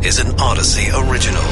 Is an Audacy original.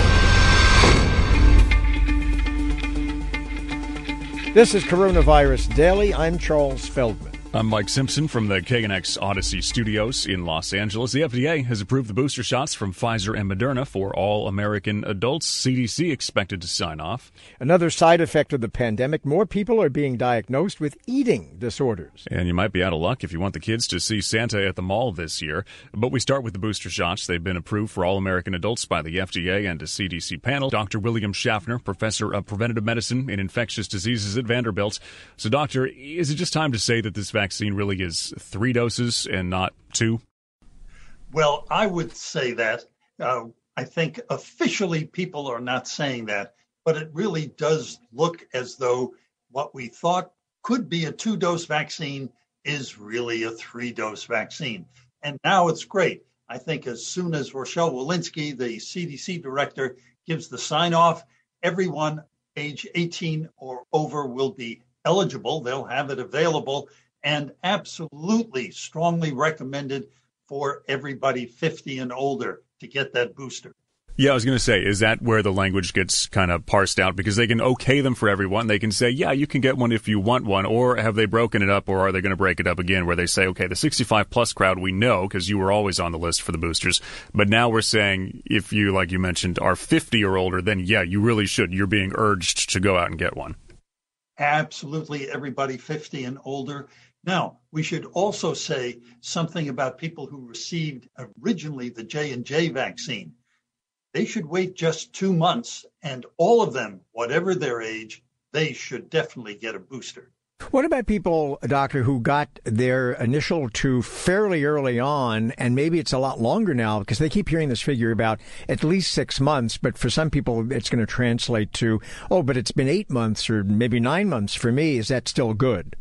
This is Coronavirus Daily. I'm Charles Feldman. I'm Mike Simpson from the KNX Audacy Studios in Los Angeles. The FDA has approved the booster shots from Pfizer and Moderna for all American adults. CDC expected to sign off. Another side effect of the pandemic more people are being diagnosed with eating disorders. And you might be out of luck if you want the kids to see Santa at the mall this year. But we start with the booster shots. They've been approved for all American adults by the FDA and a CDC panel. Dr. William Schaffner, professor of preventive medicine and infectious diseases at Vanderbilt. So, doctor, is it just time to say that this vaccine really is three doses and not two? Well, I would say that. Uh, I think officially people are not saying that, but it really does look as though what we thought could be a two dose vaccine is really a three dose vaccine. And now it's great. I think as soon as Rochelle Walensky, the CDC director, gives the sign off, everyone age 18 or over will be eligible. They'll have it available and absolutely strongly recommended for everybody 50 and older to get that booster. Yeah, I was going to say, is that where the language gets kind of parsed out? Because they can okay them for everyone. They can say, yeah, you can get one if you want one. Or have they broken it up, or are they going to break it up again where they say, okay, the 65 plus crowd, we know because you were always on the list for the boosters. But now we're saying if you, like you mentioned, are 50 or older, then yeah, you really should. You're being urged to go out and get one. Absolutely. Everybody 50 and older now, we should also say something about people who received originally the J&J vaccine. They should wait just 2 months and all of them, whatever their age, they should definitely get a booster. What about people, doctor, who got their initial two fairly early on, and maybe it's a lot longer now because they keep hearing this figure about at least six months, but for some people it's going to translate to, oh, but it's been eight months or maybe nine months for me. Is that still good?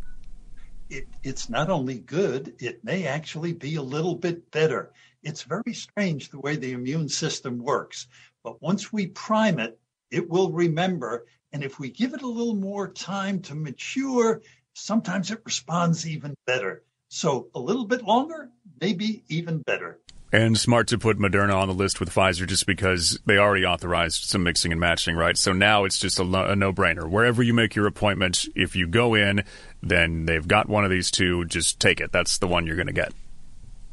It, it's not only good, it may actually be a little bit better. It's very strange the way the immune system works. But once we prime it, it will remember. And if we give it a little more time to mature, sometimes it responds even better. So a little bit longer, maybe even better. And smart to put Moderna on the list with Pfizer just because they already authorized some mixing and matching, right? So now it's just a, a no brainer. Wherever you make your appointment, if you go in, then they've got one of these two, just take it. That's the one you're going to get.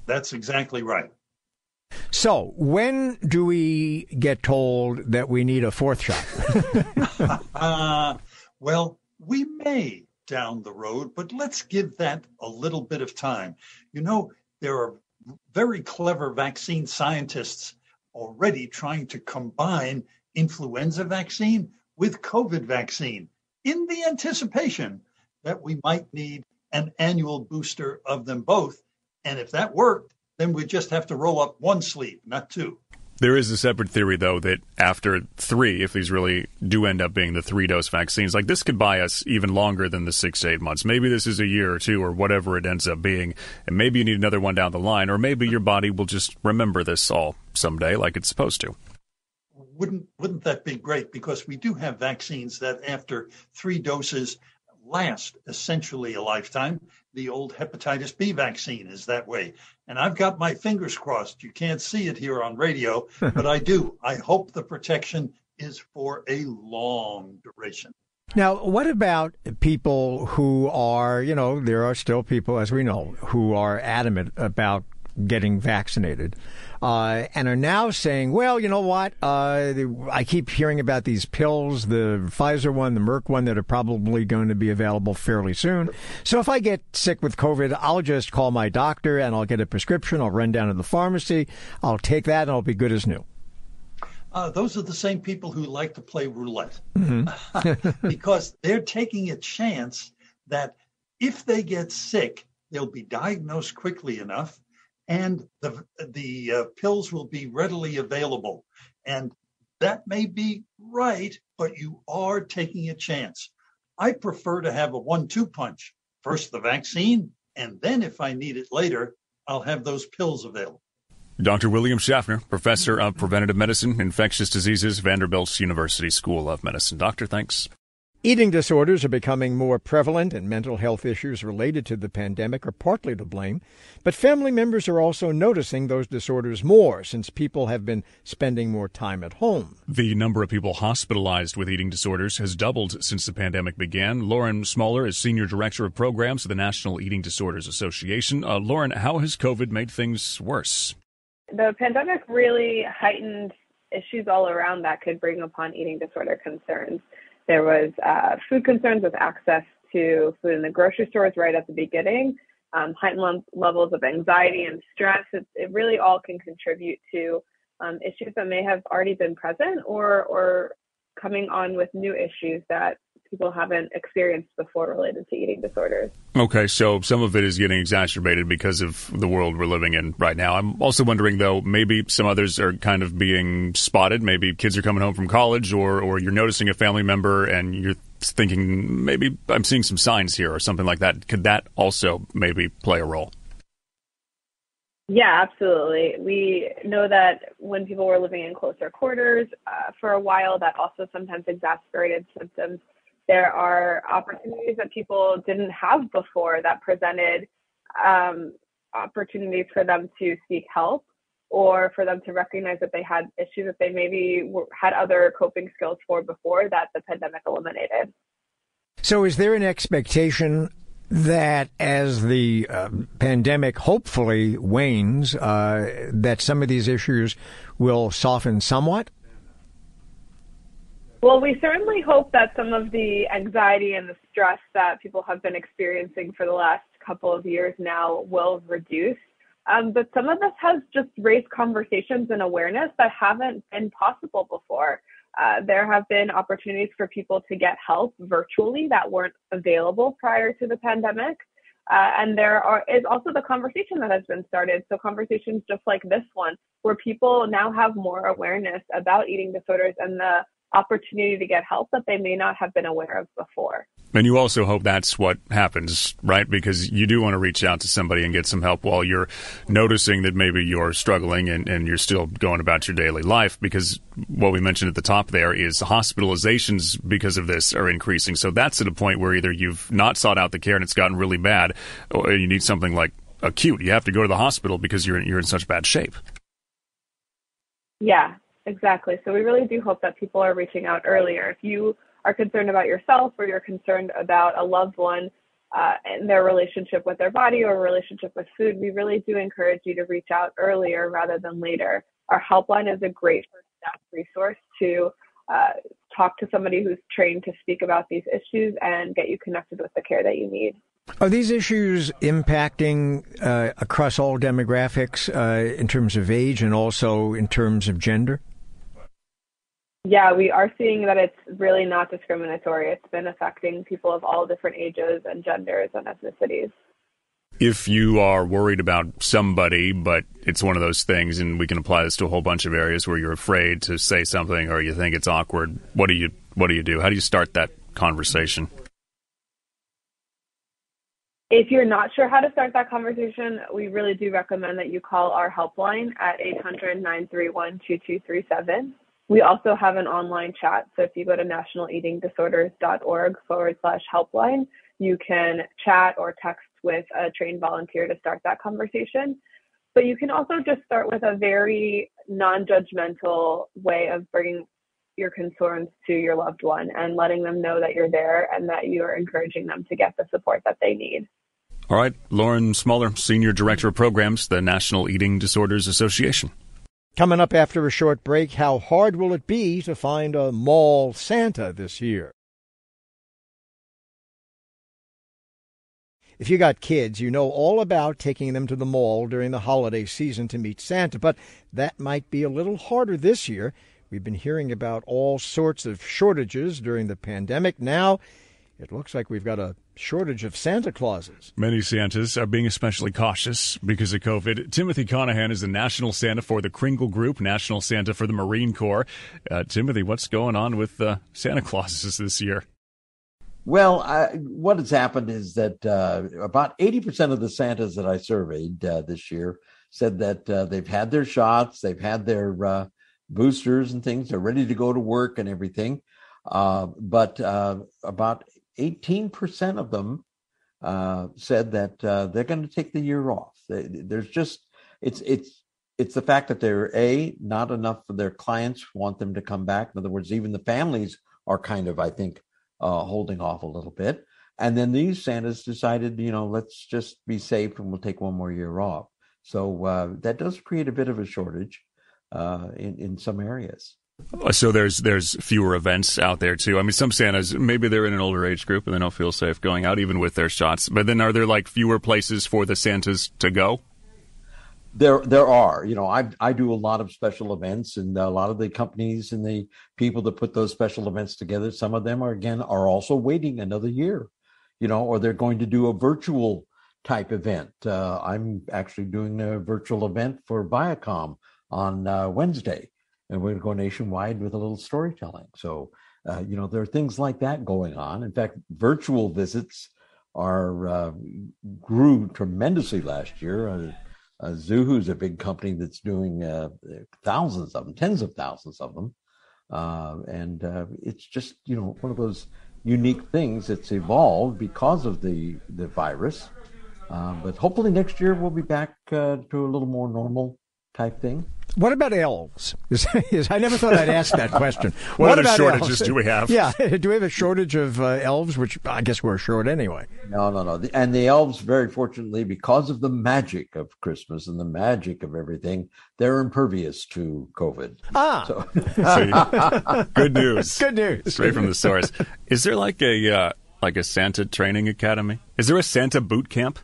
That's exactly right. So, when do we get told that we need a fourth shot? uh, well, we may down the road, but let's give that a little bit of time. You know, there are very clever vaccine scientists already trying to combine influenza vaccine with COVID vaccine in the anticipation that we might need an annual booster of them both. And if that worked, then we'd just have to roll up one sleeve, not two. There is a separate theory, though, that after three, if these really do end up being the three dose vaccines, like this could buy us even longer than the six to eight months. Maybe this is a year or two or whatever it ends up being. And maybe you need another one down the line, or maybe your body will just remember this all someday like it's supposed to. Wouldn't, wouldn't that be great? Because we do have vaccines that after three doses last essentially a lifetime. The old hepatitis B vaccine is that way. And I've got my fingers crossed. You can't see it here on radio, but I do. I hope the protection is for a long duration. Now, what about people who are, you know, there are still people, as we know, who are adamant about getting vaccinated uh, and are now saying, well, you know what? Uh, I keep hearing about these pills, the Pfizer one, the Merck one, that are probably going to be available fairly soon. So if I get sick with COVID, I'll just call my doctor and I'll get a prescription. I'll run down to the pharmacy. I'll take that and I'll be good as new. Uh, those are the same people who like to play roulette mm-hmm. because they're taking a chance that if they get sick, they'll be diagnosed quickly enough and the the uh, pills will be readily available. And that may be right, but you are taking a chance. I prefer to have a one-two punch. First the vaccine, and then if I need it later, I'll have those pills available. Dr. William Schaffner, professor of preventative medicine, infectious diseases, Vanderbilt University School of Medicine. Doctor, thanks. Eating disorders are becoming more prevalent, and mental health issues related to the pandemic are partly to blame. But family members are also noticing those disorders more since people have been spending more time at home. The number of people hospitalized with eating disorders has doubled since the pandemic began. Lauren Smolar is Senior Director of Programs of the National Eating Disorders Association. Uh, Lauren, how has COVID made things worse? The pandemic really heightened issues all around that could bring upon eating disorder concerns. There was uh, food concerns with access to food in the grocery stores right at the beginning, um, heightened levels of anxiety and stress. It, it really all can contribute to um, issues that may have already been present or or coming on with new issues that people haven't experienced before related to eating disorders. Okay, so some of it is getting exacerbated because of the world we're living in right now. I'm also wondering, though, maybe some others are kind of being spotted. Maybe kids are coming home from college, or or you're noticing a family member and you're thinking maybe I'm seeing some signs here or something like that. Could that also maybe play a role? Yeah, absolutely. We know that when people were living in closer quarters uh, for a while, that also sometimes exacerbated symptoms there are opportunities that people didn't have before that presented um, opportunities for them to seek help or for them to recognize that they had issues that they maybe were, had other coping skills for before that the pandemic eliminated. So, is there an expectation that as the uh, pandemic hopefully wanes, uh, that some of these issues will soften somewhat? Well, we certainly hope that some of the anxiety and the stress that people have been experiencing for the last couple of years now will reduce. Um, but some of this has just raised conversations and awareness that haven't been possible before. Uh, there have been opportunities for people to get help virtually that weren't available prior to the pandemic. Uh, and there are, is also the conversation that has been started. So conversations just like this one, where people now have more awareness about eating disorders and the opportunity to get help that they may not have been aware of before. And you also hope that's what happens, right? Because you do want to reach out to somebody and get some help while you're noticing that maybe you're struggling and, and you're still going about your daily life. Because what we mentioned at the top there is hospitalizations because of this are increasing. So that's at a point where either you've not sought out the care and it's gotten really bad, or you need something like acute. You have to go to the hospital because you're you're in such bad shape. Yeah, Exactly. So we really do hope that people are reaching out earlier. If you are concerned about yourself or you're concerned about a loved one uh, and their relationship with their body or relationship with food, we really do encourage you to reach out earlier rather than later. Our helpline is a great first step resource to uh, talk to somebody who's trained to speak about these issues and get you connected with the care that you need. Are these issues impacting uh, across all demographics uh, in terms of age and also in terms of gender? Yeah, we are seeing that it's really not discriminatory. It's been affecting people of all different ages and genders and ethnicities. If you are worried about somebody, but it's one of those things, and we can apply this to a whole bunch of areas where you're afraid to say something or you think it's awkward, what do you what do you do? How do you start that conversation? If you're not sure how to start that conversation, we really do recommend that you call our helpline at 800 931 2237. We also have an online chat. So if you go to nationaleatingdisorders.org forward slash helpline, you can chat or text with a trained volunteer to start that conversation. But you can also just start with a very non judgmental way of bringing your concerns to your loved one and letting them know that you're there and that you're encouraging them to get the support that they need. All right, Lauren Smolar, Senior Director of Programs, the National Eating Disorders Association. Coming up after a short break, how hard will it be to find a mall Santa this year? If you got kids, you know all about taking them to the mall during the holiday season to meet Santa, but that might be a little harder this year. We've been hearing about all sorts of shortages during the pandemic. Now, it looks like we've got a shortage of Santa Clauses. Many Santas are being especially cautious because of COVID. Timothy Connaghan is the National Santa for the Kringle Group, National Santa for the Marine Corps. Uh, Timothy, what's going on with uh, Santa Clauses this year? Well, I, what has happened is that uh, about 80% of the Santas that I surveyed uh, this year said that uh, they've had their shots, they've had their uh, boosters and things, they're ready to go to work and everything. Uh, but uh, about 18% of them uh, said that uh, they're going to take the year off. There's just it's it's it's the fact that they're a not enough for their clients want them to come back. In other words, even the families are kind of, I think, uh, holding off a little bit. And then these Santas decided, you know, let's just be safe and we'll take one more year off. So uh, that does create a bit of a shortage uh, in in some areas. So there's there's fewer events out there too. I mean, some Santas maybe they're in an older age group and they don't feel safe going out even with their shots. But then are there like fewer places for the Santas to go? There, there are. You know, I I do a lot of special events, and a lot of the companies and the people that put those special events together. Some of them are again are also waiting another year, you know, or they're going to do a virtual type event. Uh, I'm actually doing a virtual event for Viacom on uh, Wednesday, and we're going to go nationwide with a little storytelling. So, uh, you know, there are things like that going on. In fact, virtual visits are uh, grew tremendously last year. Uh, uh, Zuhu is a big company that's doing uh, thousands of them, tens of thousands of them, uh, and uh, it's just you know one of those unique things that's evolved because of the the virus. Uh, but hopefully next year we'll be back to a little more normal type thing. What about elves? I never thought I'd ask that question. what, what other shortages elves? do we have? Yeah, do we have a shortage of uh, elves? Which I guess we're short anyway. No, no, no. And the elves, very fortunately, because of the magic of Christmas and the magic of everything, they're impervious to COVID. Ah, so good news. Good news. Straight from the source. Is there like a uh, like a Santa training academy? Is there a Santa boot camp?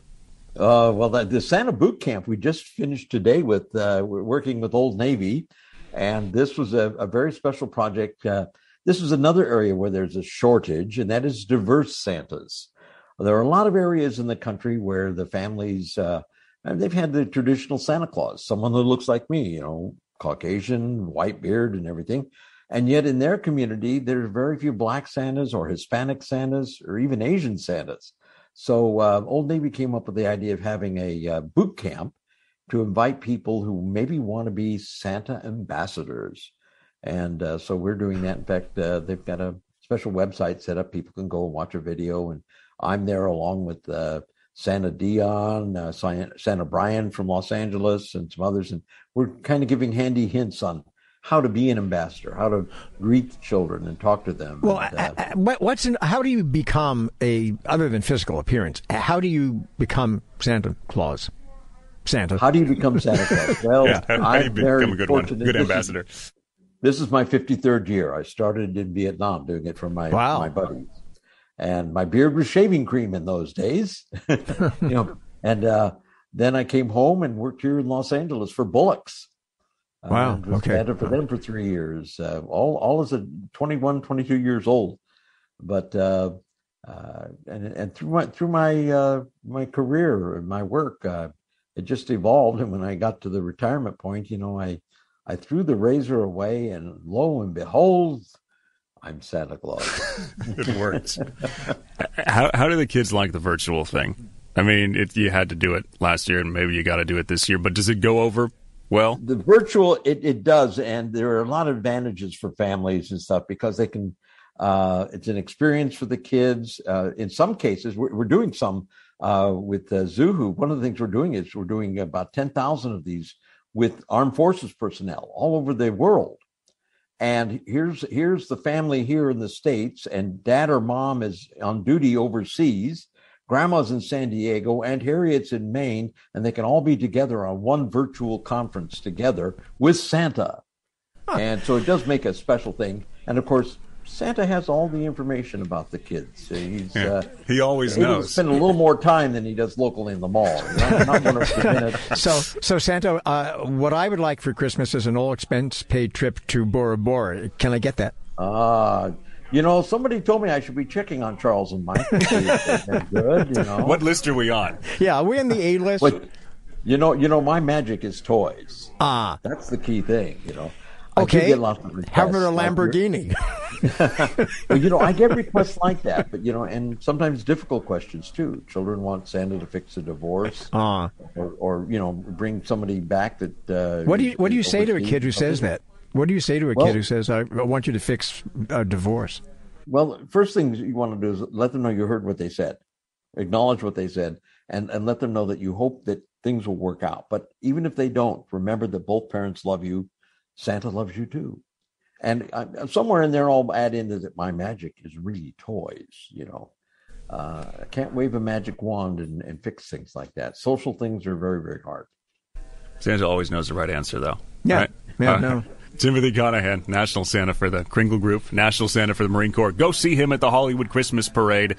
Uh, well, the, the, Santa Boot Camp we just finished today with uh, working with Old Navy, and this was a, a very special project. Uh, this is another area where there's a shortage, and that is diverse Santas. There are a lot of areas in the country where the families uh, they've had the traditional Santa Claus, someone who looks like me, you know, Caucasian, white beard, and everything. And yet, in their community, there are very few Black Santas or Hispanic Santas or even Asian Santas. So uh, Old Navy came up with the idea of having a uh, boot camp to invite people who maybe want to be Santa ambassadors. And uh, so we're doing that. In fact, uh, they've got a special website set up. People can go and watch a video. And I'm there along with uh, Santa Dion, uh, Santa Brian from Los Angeles, and some others. And we're kind of giving handy hints on how to be an ambassador, how to greet children and talk to them. Well, and, uh, what's in, how do you become a other than physical appearance? How do you become Santa Claus? Santa. How do you become Santa Claus? Well, yeah, I'm very a good fortunate. One? Good ambassador. This is, this is my 53rd year. I started in Vietnam doing it for my wow. my buddies, and my beard was shaving cream in those days. you know, and uh, then I came home and worked here in Los Angeles for Bullocks Wow. Uh, was okay. for them for three years. Uh, all all as a 21, 22 years old. But uh, uh, and and through my through my uh, my career and my work, uh, it just evolved. And when I got to the retirement point, you know, I I threw the razor away, and lo and behold, I'm Santa Claus. it works. how how do the kids like the virtual thing? I mean, it, you had to do it last year, and maybe you got to do it this year. But does it go over well, the virtual it, it does, and there are a lot of advantages for families and stuff because they can. Uh, it's an experience for the kids. Uh, in some cases, we're, we're doing some uh, with uh, Zuhu. One of the things we're doing is we're doing about ten thousand of these with armed forces personnel all over the world. And here's here's the family here in the states, and dad or mom is on duty overseas, Grandma's in San Diego and Harriet's in Maine, and they can all be together on one virtual conference together with Santa. Huh. And so it does make a special thing. And of course, Santa has all the information about the kids. He's yeah, uh, he always he knows. Spend a little more time than he does locally in the mall. Not, not so, so Santa, uh, what I would like for Christmas is an all expense paid trip to Bora Bora. Can I get that? Ah. Uh, you know, somebody told me I should be checking on Charles and Mike. good, you know. What list are we on? Yeah, are we in the A list? But, you know, you know, my magic is toys. Ah, that's the key thing. You know. Okay. How about a Lamborghini? well, you know, I get requests like that, but you know, and sometimes difficult questions too. Children want Santa to fix a divorce, uh. or, or you know, bring somebody back that. Uh, what do you What do you say to a kid who says that? What do you say to a Well- kid who says, I, want you to fix a divorce? Well, first thing you want to do is let them know you heard what they said, acknowledge what they said, and, and let them know that you hope that things will work out. But even if they don't, remember that both parents love you. Santa loves you too. And I, somewhere in there, I'll add in that my magic is really toys. You know, uh, I can't wave a magic wand and, and fix things like that. Social things are very, very hard. Santa always knows the right answer, though. Yeah. Right? Yeah, Uh, no. Timothy Connaghan, National Santa for the Kringle Group, National Santa for the Marine Corps. Go see him at the Hollywood Christmas Parade,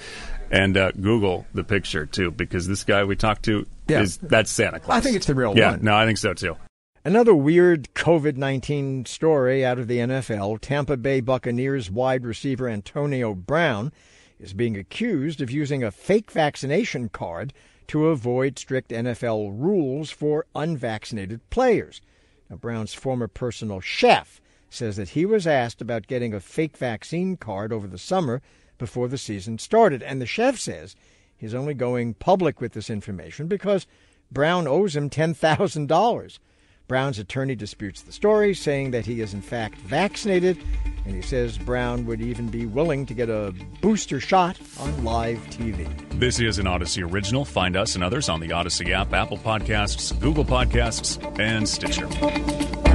and uh, Google the picture too, because this guy we talked to Yeah. is that's Santa Claus. I think it's the real yeah, one. Yeah, no, I think so too. Another weird COVID 19 story out of the NFL Tampa Bay Buccaneers wide receiver Antonio Brown is being accused of using a fake vaccination card to avoid strict NFL rules for unvaccinated players. Now, Brown's former personal chef says that he was asked about getting a fake vaccine card over the summer before the season started. And the chef says he's only going public with this information because Brown owes him $10,000. Brown's attorney disputes the story, saying that he is in fact vaccinated, and he says Brown would even be willing to get a booster shot on live TV. This is an Audacy original. Find us and others on the Audacy app, Apple Podcasts, Google Podcasts, and Stitcher.